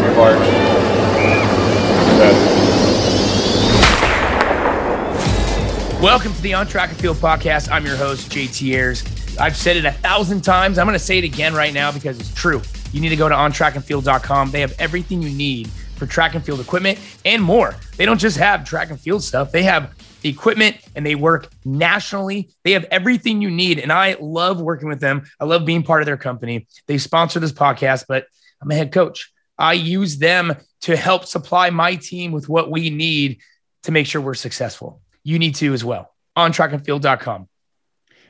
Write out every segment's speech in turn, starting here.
heart. Welcome to the On Track and Field podcast. I'm your host, JT Ayers. I've said it a thousand times. I'm going to say it again right now because it's true. You need to go to ontrackandfield.com. They have everything you need for track and field equipment and more. They don't just have track and field stuff, they have the equipment and they work nationally. They have everything you need. And I love working with them. I love being part of their company. They sponsor this podcast, but I'm a head coach. I use them to help supply my team with what we need to make sure we're successful you need to as well on trackandfield.com.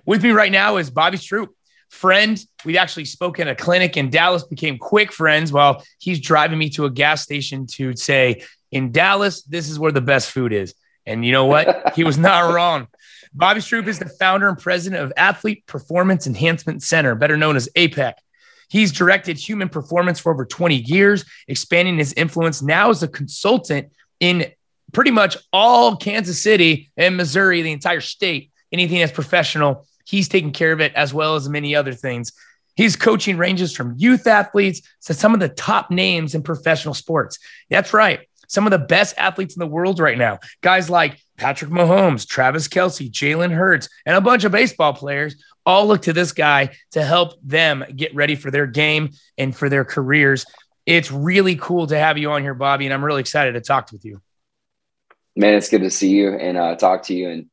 With me right now is Bobby Stroupe, friend. We actually spoke at a clinic in Dallas, became quick friends while he's driving me to a gas station to say, in Dallas, this is where the best food is. And you know what? he was not wrong. Bobby Stroupe is the founder and president of Athlete Performance Enhancement Center, better known as APEC. He's directed human performance for over 20 years, expanding his influence now as a consultant in pretty much all Kansas City and Missouri, the entire state, anything that's professional, he's taking care of it as well as many other things. He's coaching ranges from youth athletes to some of the top names in professional sports. That's right. Some of the best athletes in the world right now. Guys like Patrick Mahomes, Travis Kelce, Jalen Hurts, and a bunch of baseball players all look to this guy to help them get ready for their game and for their careers. It's really cool to have you on here, Bobby, and I'm really excited to talk with you man, it's good to see you and uh, talk to you. And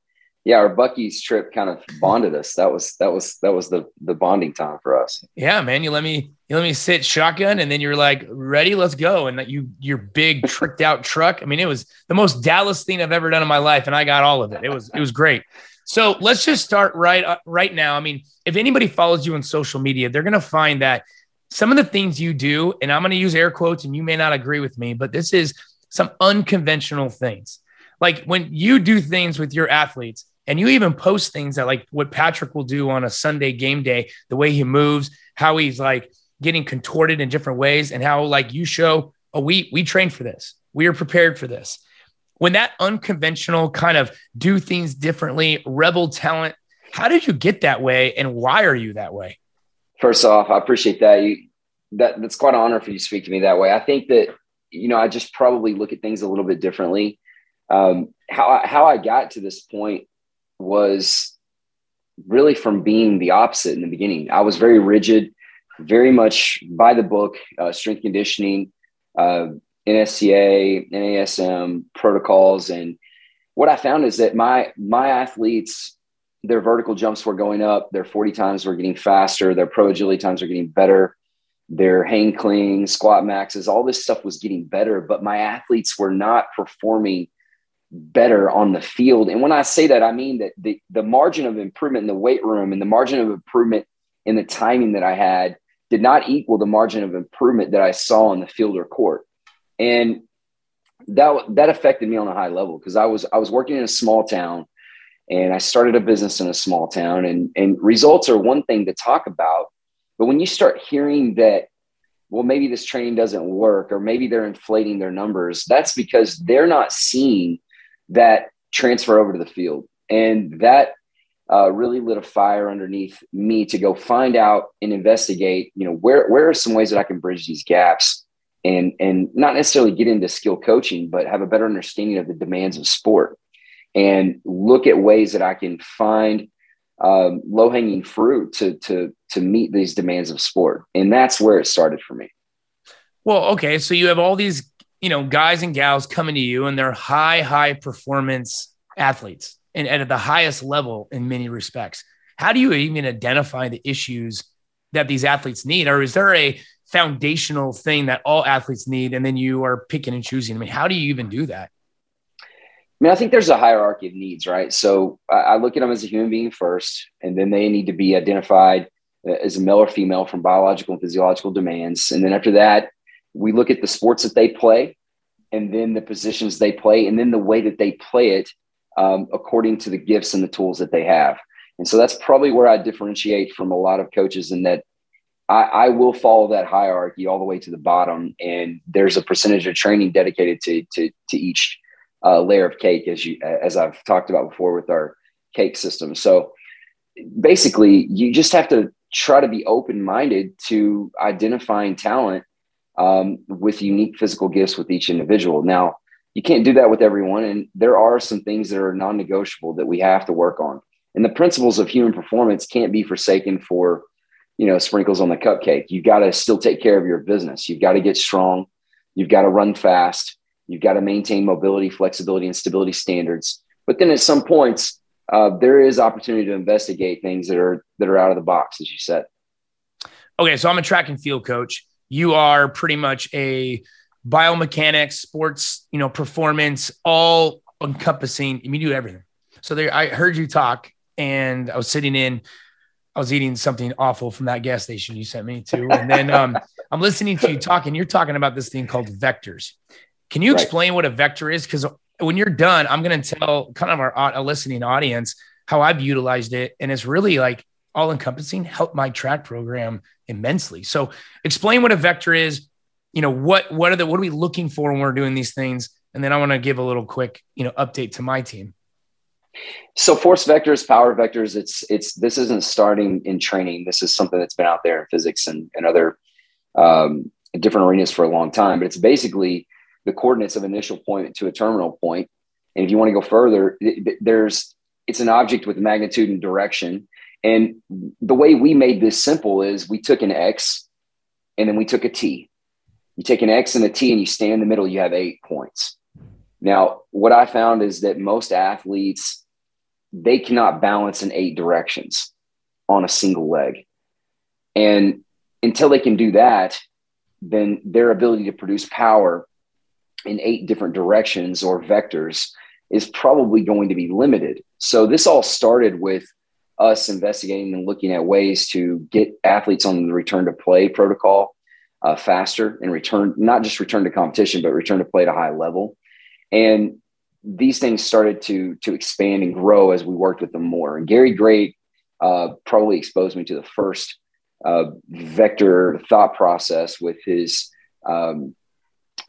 yeah, our Buc-ee's trip kind of bonded us. That was that was that was the the bonding time for us. Yeah, man. You let me you let me sit shotgun, and then you're like, ready, let's go. And that you your big tricked out truck. I mean, it was the most Dallas thing I've ever done in my life, and I got all of it. It was it was great. So let's just start right uh, right now. I mean, if anybody follows you on social media, they're gonna find that some of the things you do, and I'm gonna use air quotes, and you may not agree with me, but this is some unconventional things like when you do things with your athletes and you even post things that like what Patrick will do on a Sunday game day, the way he moves, how he's like getting contorted in different ways, and how like you show, oh, we we trained for this, we are prepared for this. When that unconventional kind of do things differently, rebel talent, how did you get that way, and why are you that way? First off, I appreciate that. You that that's quite an honor for you to speak to me that way. I think that you know I just probably look at things a little bit differently um, how I, how I got to this point was really from being the opposite in the beginning. I was very rigid, very much by the book, uh, strength conditioning, uh, NSCA, NASM protocols, and what I found is that my my athletes, their vertical jumps were going up, their forty times were getting faster, their pro agility times were getting better, their hang clean, squat maxes, all this stuff was getting better, but my athletes were not performing better on the field. And when I say that, I mean that the, the margin of improvement in the weight room and the margin of improvement in the timing that I had did not equal the margin of improvement that I saw on the field or court. And that, that affected me on a high level because I was, I was working in a small town and I started a business in a small town and, and results are one thing to talk about. But when you start hearing that well, maybe this training doesn't work, or maybe they're inflating their numbers. That's because they're not seeing that transfer over to the field. And that uh, really lit a fire underneath me to go find out and investigate, you know, where, where are some ways that I can bridge these gaps and, and not necessarily get into skill coaching, but have a better understanding of the demands of sport and look at ways that I can find um, low hanging fruit to, to, to meet these demands of sport. And that's where it started for me. Well, okay. So you have all these you know, guys and gals coming to you and they're high, high performance athletes and, and at the highest level in many respects. How do you even identify the issues that these athletes need? Or is there a foundational thing that all athletes need and then you are picking and choosing? I mean, how do you even do that? I mean, I think there's a hierarchy of needs, right? So I look at them as a human being first, and then they need to be identified uh, as a male or female from biological and physiological demands. And then after that, we look at the sports that they play and then the positions they play and then the way that they play it um, according to the gifts and the tools that they have and so that's probably where i differentiate from a lot of coaches in that I, I will follow that hierarchy all the way to the bottom and there's a percentage of training dedicated to to, to each uh, layer of cake as you as i've talked about before with our cake system so basically you just have to try to be open-minded to identifying talent um, with unique physical gifts with each individual. Now, you can't do that with everyone. And there are some things that are non negotiable that we have to work on. And the principles of human performance can't be forsaken for, you know, sprinkles on the cupcake. You've got to still take care of your business. You've got to get strong. You've got to run fast. You've got to maintain mobility, flexibility, and stability standards. But then at some points, uh, there is opportunity to investigate things that are that are out of the box, as you said. Okay, so I'm a track and field coach. You are pretty much a biomechanics, sports, you know, performance, all encompassing. You do everything. So there, I heard you talk, and I was sitting in. I was eating something awful from that gas station you sent me to, and then um, I'm listening to you talking. you're talking about this thing called vectors. Can you right. explain what a vector is? Because when you're done, I'm going to tell kind of our, listening audience how I've utilized it, and it's really like all encompassing, helped my track program immensely. So, explain what a vector is, you know what what are the what are we looking for when we're doing these things and then i want to give a little quick you know update to my team so force vectors power vectors it's it's this isn't starting in training this is something that's been out there in physics and, and other um, different arenas for a long time but it's basically the coordinates of initial point to a terminal point. and if you want to go further there's it's an object with magnitude and direction and the way we made this simple is we took an x and then we took a t you take an X and a T and you stay in the middle, you have eight points. Now, what I found is that most athletes, they cannot balance in eight directions on a single leg. And until they can do that, then their ability to produce power in eight different directions or vectors is probably going to be limited. So this all started with us investigating and looking at ways to get athletes on the return to play protocol uh, faster and return, not just return to competition, but return to play at a high level. And these things started to to expand and grow as we worked with them more. And Gary Gray uh, probably exposed me to the first uh, vector thought process with his um,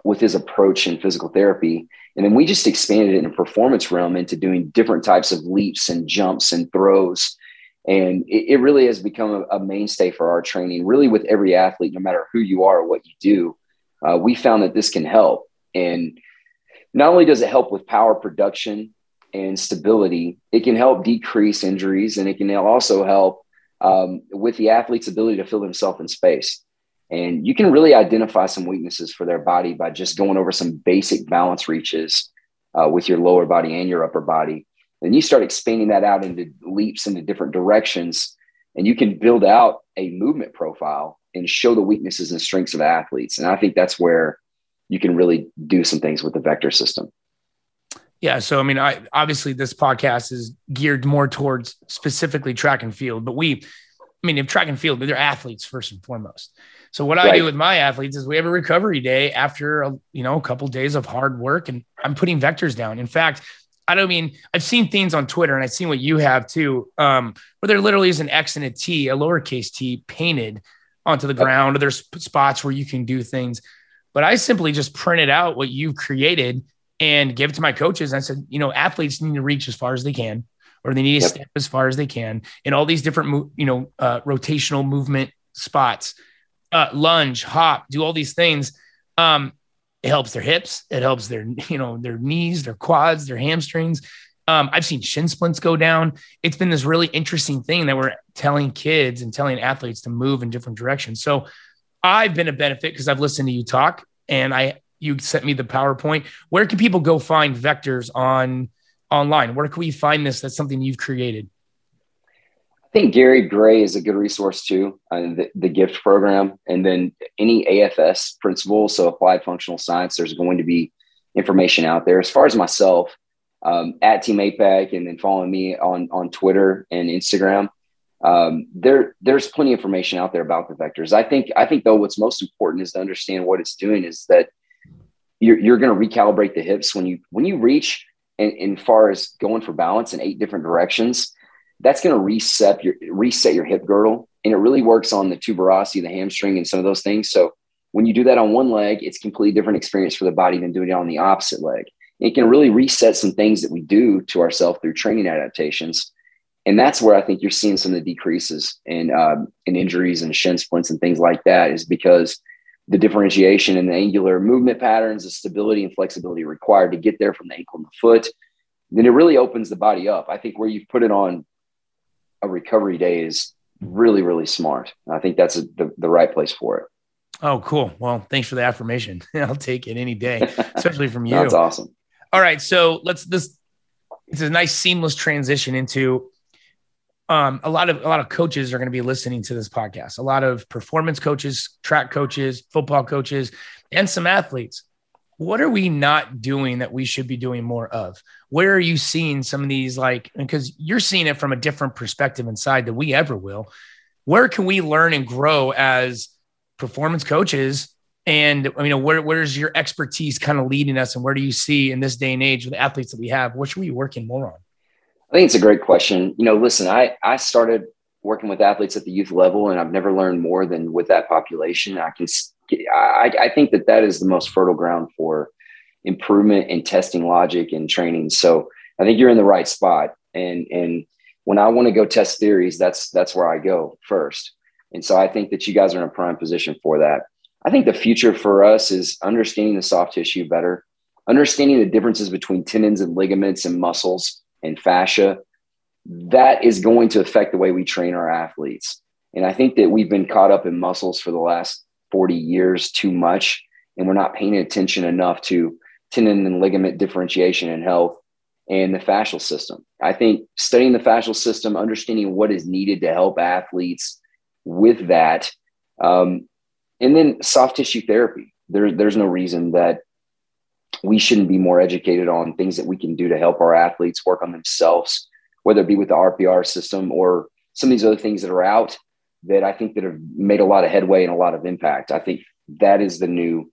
with his approach in physical therapy. And then we just expanded it in performance realm into doing different types of leaps and jumps and throws and it, it really has become a, a, mainstay for our training, really, with every athlete, no matter who you are or what you do. Uh, we found that this can help. And not only does it help with power production and stability, it can help decrease injuries and it can also help um, with the athlete's ability to feel themselves in space. And you can really identify some weaknesses for their body by just going over some basic balance reaches uh, with your lower body and your upper body then you start expanding that out into leaps into different directions, and you can build out a movement profile and show the weaknesses and strengths of athletes. And I think that's where you can really do some things with the vector system. Yeah. So, I mean, I obviously this podcast is geared more towards specifically track and field, but we, I mean, if track and field, they're athletes first and foremost. So what I do with my athletes is we have a recovery day after a, you know a couple of days of hard work, and I'm putting vectors down. In fact, I don't mean I've seen things on Twitter and I've seen what you have too, um, where there literally is an X and a T, a lowercase t painted onto the ground, or there's spots where you can do things. But I simply just printed out what you've created and give it to my coaches. I said, you know, athletes need to reach as far as they can, or they need to yep. step as far as they can in all these different, you know, uh, rotational movement spots, uh, lunge, hop, do all these things. Um, it helps their hips. It helps their, you know, their knees, their quads, their hamstrings. Um, I've seen shin splints go down. It's been this really interesting thing that we're telling kids and telling athletes to move in different directions. So I've been a benefit because I've listened to you talk and I you sent me the PowerPoint. Where can people go find vectors on online? Where can we find this? That's something you've created. I think Gary Gray is a good resource too, uh, the, the, GIFT program. And then any AFS principles, so applied functional science, there's going to be information out there. As far as myself, um, at Team APEC and then following me on, on Twitter and Instagram, um, there, there's plenty of information out there about the vectors. I think, I think though, what's most important is to understand what it's doing is that you're, you're going to recalibrate the hips when you, when you reach and, in far as going for balance in eight different directions, that's going to reset your reset your hip girdle. And it really works on the tuberosity the hamstring and some of those things. So when you do that on one leg it's completely different experience for the body than doing it on the opposite leg. It can really reset some things that we do to ourselves through training adaptations and that's where i think you're seeing some of the decreases in um, in injuries and shin splints and things like that is because the differentiation and the angular movement patterns, the stability and flexibility required to get there from the ankle and the foot, then it really opens the body up. I think where you put it on a recovery day is really, really smart. I think that's a, the, the right place for it. Oh, cool. Well, thanks for the affirmation. I'll take it any day, especially from you. that's awesome. All right. So let's this it's a nice seamless transition into um, a lot of a lot of coaches are going to be listening to this podcast. A lot of performance coaches, track coaches, football coaches, and some athletes. What are we not doing that we should be doing more of? Where are you seeing some of these like because you're seeing it from a different perspective inside than we ever will. Where can we learn and grow as performance coaches? And I mean, where where's your expertise kind of leading us, and where do you see in this day and age with athletes that we have? What should we be working more on? I think it's a great question. You know, listen, I I started working with athletes at the youth level, and I've never learned more than with that population. I can, I, I think that that is the most fertile ground for improvement and testing logic and training. So I think you're in the right spot. And and when I want to go test theories, that's that's where I go first. And so I think that you guys are in a prime position for that. I think the future for us is understanding the soft tissue better, understanding the differences between tendons and ligaments and muscles and fascia, that is going to affect the way we train our athletes. And I think that we've been caught up in muscles for the last 40 years too much, and we're not paying attention enough to tendon and ligament differentiation and health and the fascial system. I think studying the fascial system, understanding what is needed to help athletes with that, um, and then soft tissue therapy. There, there's no reason that we shouldn't be more educated on things that we can do to help our athletes work on themselves, whether it be with the RPR system or some of these other things that are out that I think that have made a lot of headway and a lot of impact. I think that is the new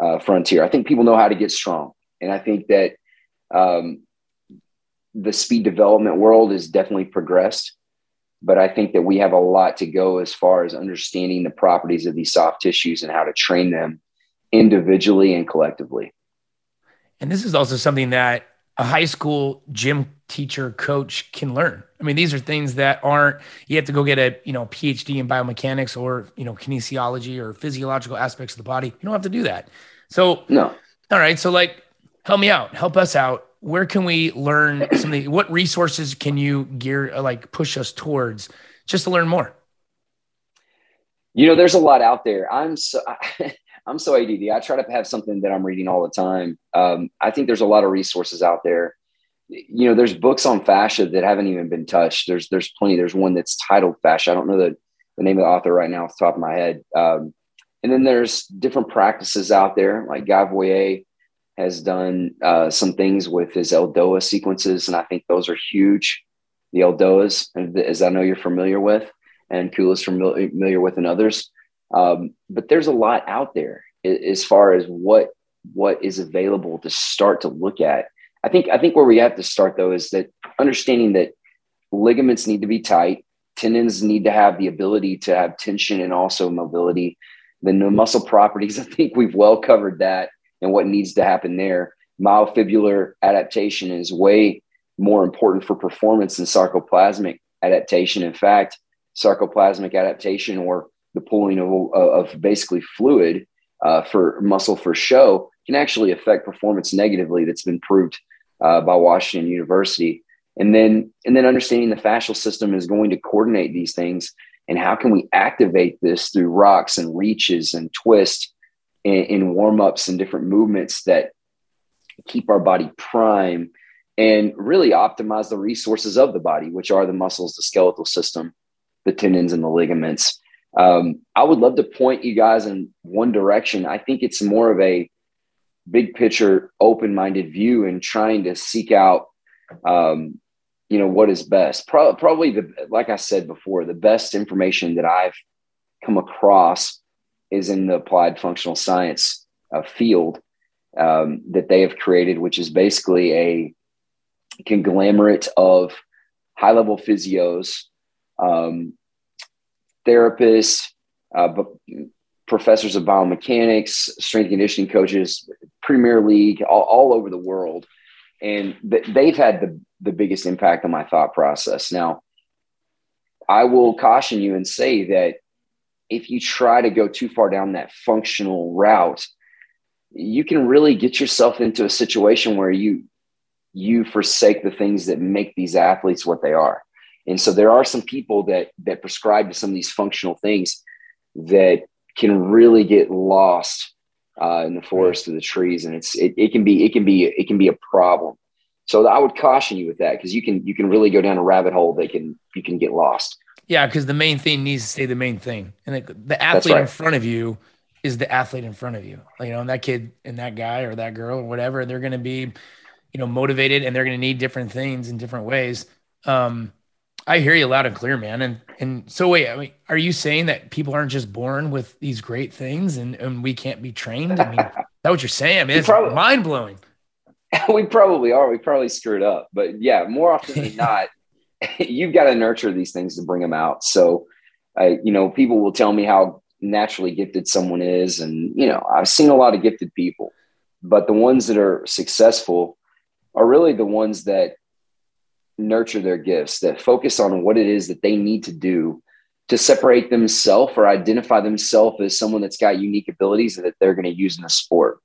uh, frontier. I think people know how to get strong, and I think that um, the speed development world is definitely progressed. But I think that we have a lot to go as far as understanding the properties of these soft tissues and how to train them individually and collectively. And this is also something that a high school gym teacher coach can learn. I mean, these are things that aren't you have to go get a, you know, PhD in biomechanics or, you know, kinesiology or physiological aspects of the body. You don't have to do that. So, no. All right, so like help me out, help us out. Where can we learn something? What resources can you gear like push us towards just to learn more? You know, there's a lot out there. I'm so I'm so ADD. I try to have something that I'm reading all the time. Um, I think there's a lot of resources out there. You know, there's books on fascia that haven't even been touched. There's there's plenty. There's one that's titled fascia. I don't know the, the name of the author right now off the top of my head. Um, and then there's different practices out there. Like Guy Voyer has done uh, some things with his Eldoa sequences, and I think those are huge. The Eldoas, as I know you're familiar with, and Kula's familiar with, and others. Um, but there's a lot out there as far as what what is available to start to look at. I think I think where we have to start though is that understanding that ligaments need to be tight, tendons need to have the ability to have tension and also mobility. Then the muscle properties, I think we've well covered that and what needs to happen there. Myofibrillar adaptation is way more important for performance than sarcoplasmic adaptation. In fact, sarcoplasmic adaptation or the pulling of, of basically fluid uh, for muscle for show can actually affect performance negatively. That's been proved uh, by Washington University. And then, and then understanding the fascial system is going to coordinate these things. And how can we activate this through rocks and reaches and twists in, in warm ups and different movements that keep our body prime and really optimize the resources of the body, which are the muscles, the skeletal system, the tendons, and the ligaments. Um, I would love to point you guys in one direction. I think it's more of a big picture, open minded view and trying to seek out, um, you know, what is best. Pro- probably the, like I said before, the best information that I've come across is in the applied functional science uh, field um, that they have created, which is basically a conglomerate of high level physios um, therapists, uh, professors of biomechanics, strength conditioning coaches, Premier League, all, all over the world. And th- they've had the, the biggest impact on my thought process. Now, I will caution you and say that if you try to go too far down that functional route, you can really get yourself into a situation where you you forsake the things that make these athletes what they are. And so there are some people that that prescribe to some of these functional things that can really get lost uh, in the forest of the trees, and it's it, it can be it can be it can be a problem. So I would caution you with that because you can you can really go down a rabbit hole that can you can get lost. Yeah, because the main thing needs to stay the main thing, and the, the athlete right. in front of you is the athlete in front of you. You know, and that kid and that guy or that girl or whatever, they're going to be, you know, motivated and they're going to need different things in different ways. Um, I hear you loud and clear, man. And and so wait, I mean, are you saying that people aren't just born with these great things and, and we can't be trained? I mean, that what you're saying? I mean, it's mind blowing. We probably are. We probably screwed up, but yeah, more often than not, you've got to nurture these things to bring them out. So, I, you know, people will tell me how naturally gifted someone is, and you know, I've seen a lot of gifted people, but the ones that are successful are really the ones that nurture their gifts, that focus on what it is that they need to do to separate themselves or identify themselves as someone that's got unique abilities that they're going to use in the sport.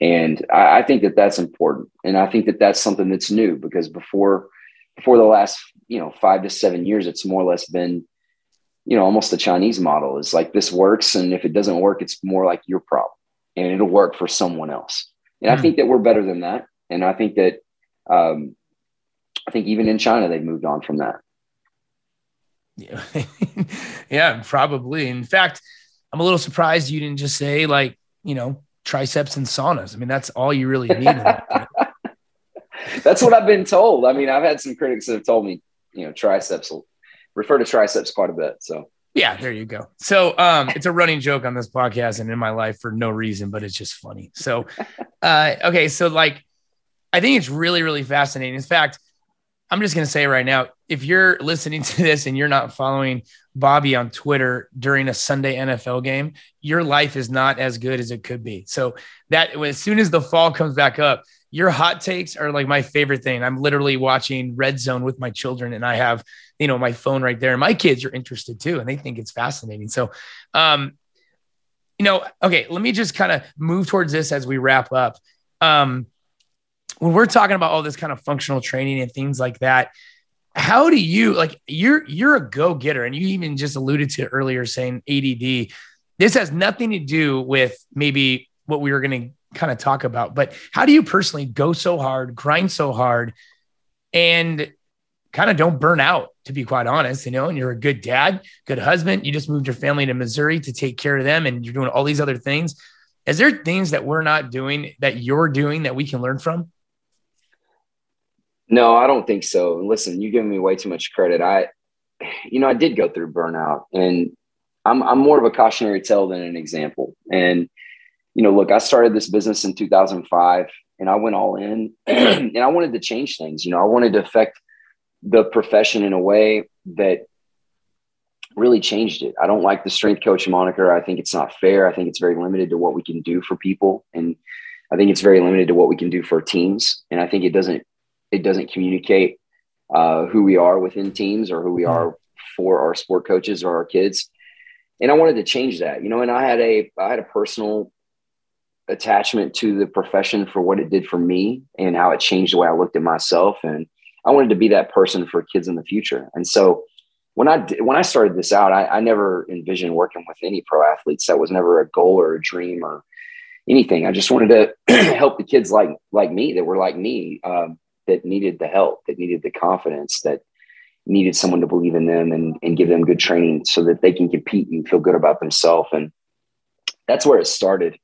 And I, I, think that that's important. And I think that that's something that's new because before, before the last, you know, five to seven years, it's more or less been, you know, almost the Chinese model is like this works. And if it doesn't work, it's more like your problem and it'll work for someone else. And mm. I hmm. think that we're better than that. And I think that, um, I think even in China, they've moved on from that. Yeah, yeah, probably. In fact, I'm a little surprised you didn't just say like, you know, triceps and saunas. I mean, that's all you really need. that's what I've been told. I mean, I've had some critics that have told me, you know, triceps will refer to triceps quite a bit. So yeah, there you go. So um, it's a running joke on this podcast and in my life for no reason, but it's just funny. So uh, okay, so like I think it's really, really fascinating. In fact, I'm just going to say right now, if you're listening to this and you're not following Bobby on Twitter during a Sunday NFL game, your life is not as good as it could be. So that as soon as the fall comes back up, your hot takes are like my favorite thing. I'm literally watching Red Zone with my children and I have, you know, my phone right there. And my kids are interested too and they think it's fascinating. So um you know, okay, let me just kind of move towards this as we wrap up. Um when we're talking about all this kind of functional training and things like that, how do you like you're you're a go-getter and you even just alluded to earlier saying ADD. This has nothing to do with maybe what we were going to kind of talk about, but how do you personally go so hard, grind so hard and kind of don't burn out to be quite honest, you know, and you're a good dad, good husband, you just moved your family to Missouri to take care of them and you're doing all these other things. Is there things that we're not doing that you're doing that we can learn from? No, I don't think so. Listen, you give me way too much credit. I, you know, I did go through burnout, and I'm I'm more of a cautionary tale than an example. And you know, look, I started this business in 2005, and I went all in, and I wanted to change things. You know, I wanted to affect the profession in a way that really changed it. I don't like the strength coach moniker. I think it's not fair. I think it's very limited to what we can do for people, and I think it's very limited to what we can do for teams. And I think it doesn't it doesn't communicate uh, who we are within teams or who we are for our sport coaches or our kids. And I wanted to change that, you know, and I had a, I had a personal attachment to the profession for what it did for me and how it changed the way I looked at myself. And I wanted to be that person for kids in the future. And so when I did, when I started this out, I, I never envisioned working with any pro athletes. That was never a goal or a dream or anything. I just wanted to help the kids like like me that were like me, um, that needed the help, that needed the confidence, that needed someone to believe in them and, and give them good training so that they can compete and feel good about themselves. And that's where it started.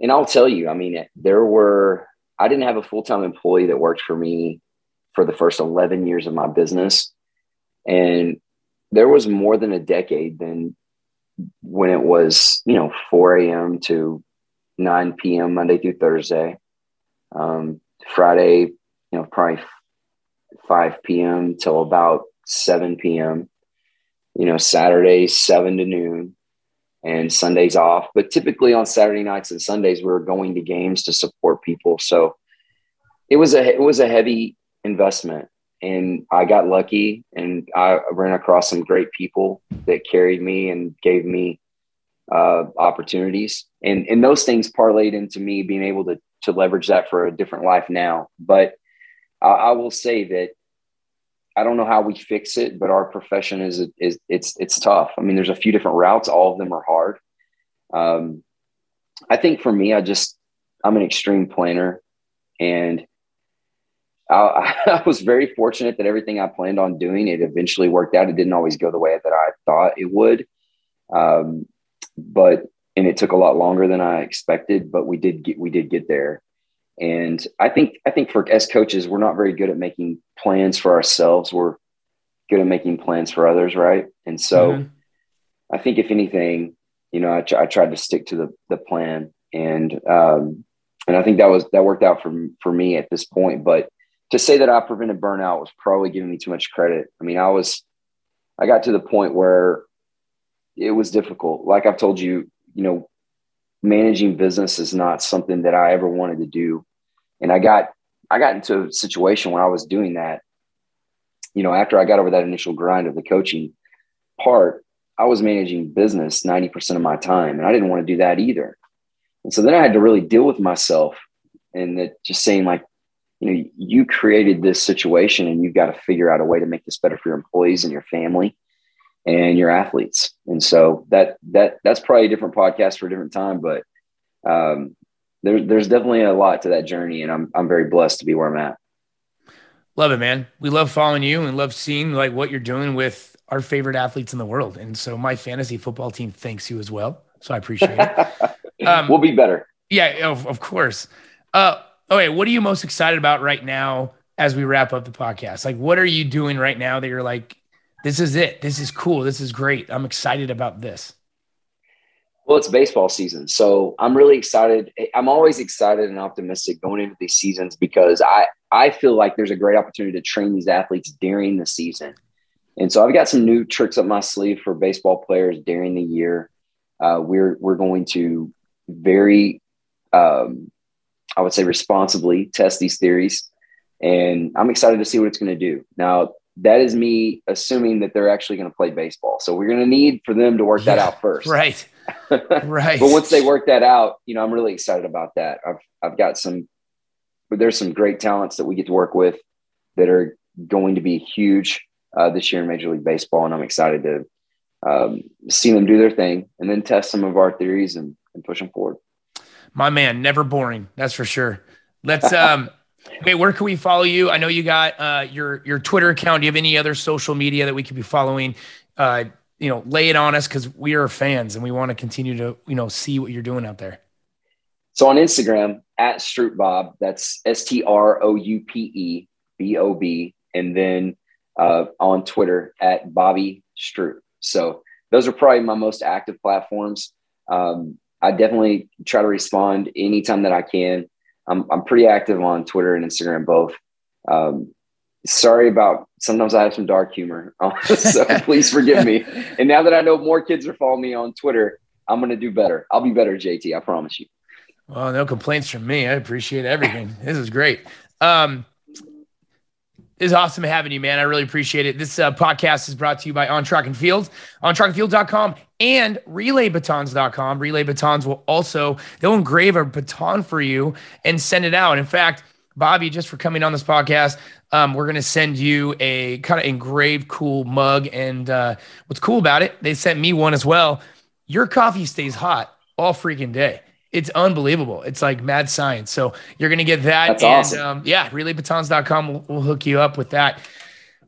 And I'll tell you, I mean, there were, I didn't have a full time employee that worked for me for the first 11 years of my business. And there was more than a decade then when it was, you know, 4 a.m. to 9 p.m. Monday through Thursday. Um, Friday, know, probably 5 p.m. till about 7 p.m. You know, Saturdays, 7 to noon, and Sundays off. But typically on Saturday nights and Sundays, we were going to games to support people. So it was a it was a heavy investment. and I got lucky and I ran across some great people that carried me and gave me uh, opportunities. And, and those things parlayed into me being able to, to leverage that for a different life now. But I, I will say that I don't know how we fix it, but our profession is, is it's, it's tough. I mean, there's a few different routes. All of them are hard. Um, I think for me, I just, I'm an extreme planner and I, I, was very fortunate that everything I planned on doing, it eventually worked out. It didn't always go the way that I thought it would. Um, but, and it took a lot longer than I expected, but we did get, we did get there. And I think, I think for as coaches, we're not very good at making plans for ourselves. We're good at making plans for others. Right. And so mm-hmm. I think if anything, you know, I, I tried to stick to the, the plan and, um, and I think that was, that worked out for, for me at this point, but to say that I prevented burnout was probably giving me too much credit. I mean, I was, I got to the point where it was difficult. Like I've told you, you know, managing business is not something that I ever wanted to do. And I got, I got into a situation where I was doing that, you know, after I got over that initial grind of the coaching part, I was managing business 90% of my time and I didn't want to do that either. And so then I had to really deal with myself and that just saying like, you know, you created this situation and you've got to figure out a way to make this better for your employees and your family and your athletes. And so that that that's probably a different podcast for a different time, but um, there's there's definitely a lot to that journey, and I'm I'm very blessed to be where I'm at. Love it, man. We love following you and love seeing like what you're doing with our favorite athletes in the world. And so my fantasy football team thanks you as well. So I appreciate it. Um, we'll be better. Yeah, of, of course. Uh, okay, what are you most excited about right now as we wrap up the podcast? Like, what are you doing right now that you're like, this is it. This is cool. This is great. I'm excited about this. Well, it's baseball season. So I'm really excited. I'm always excited and optimistic going into these seasons because I, I feel like there's a great opportunity to train these athletes during the season. And so I've got some new tricks up my sleeve for baseball players during the year. Uh, we're, we're going to very, um, I would say responsibly test these theories. And I'm excited to see what it's going to do. Now, that is me assuming that they're actually going to play baseball. So we're going to need for them to work yeah, that out first. Right. right. but once they work that out, you know, I'm really excited about that. I've, I've got some, but there's some great talents that we get to work with that are going to be huge uh, this year in Major League Baseball. And I'm excited to um, see them do their thing and then test some of our theories and, and push them forward. My man, never boring. That's for sure. Let's, um, Okay, where can we follow you? I know you got uh, your your Twitter account. Do you have any other social media that we could be following? Uh, you know, lay it on us because we are fans and we want to continue to you know see what you're doing out there. So on Instagram at Stroupe Bob, that's S T R O U P E B O B, and then uh, on Twitter at Bobby Stroupe. So those are probably my most active platforms. Um, I definitely try to respond anytime that I can. I'm, I'm pretty active on Twitter and Instagram both. Um, sorry about sometimes I have some dark humor, so please forgive me. And now that I know more kids are following me on Twitter, I'm going to do better. I'll be better, JT. I promise you. Well, no complaints from me. I appreciate everything. this is great. Um, it's awesome having you, man. I really appreciate it. This uh, podcast is brought to you by On Track and Field, ontrackandfield.com and relaybatons.com. Relay Batons will also, they'll engrave a baton for you and send it out. In fact, Bobby, just for coming on this podcast, um, we're going to send you a kind of engraved cool mug. And uh, what's cool about it, they sent me one as well. Your coffee stays hot all freaking day it's unbelievable. It's like mad science. So you're going to get that. That's and, awesome. Um, yeah, relaybatons.com will will hook you up with that.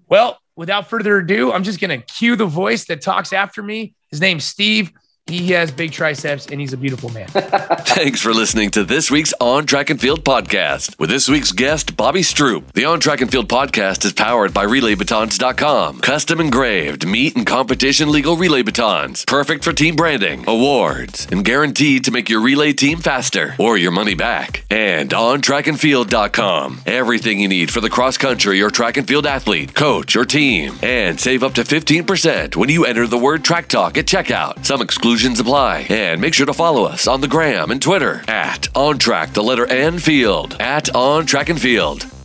Well, without further ado, I'm just going to cue the voice that talks after me. His name's Steve. He has big triceps and he's a beautiful man. Thanks for listening to this week's On Track and Field podcast with this week's guest, Bobby Stroupe. The On Track and Field podcast is powered by RelayBatons.com. Custom engraved meet and competition legal relay batons. Perfect for team branding, awards, and guaranteed to make your relay team faster or your money back. And On OnTrackAndField.com. Everything you need for the cross country or track and field athlete, coach, or team. And save up to 15% when you enter the word Track Talk at checkout. Some exclusive Exclusions apply. And make sure to follow us on the gram and Twitter at On Track, the letter N Field, at On Track and Field.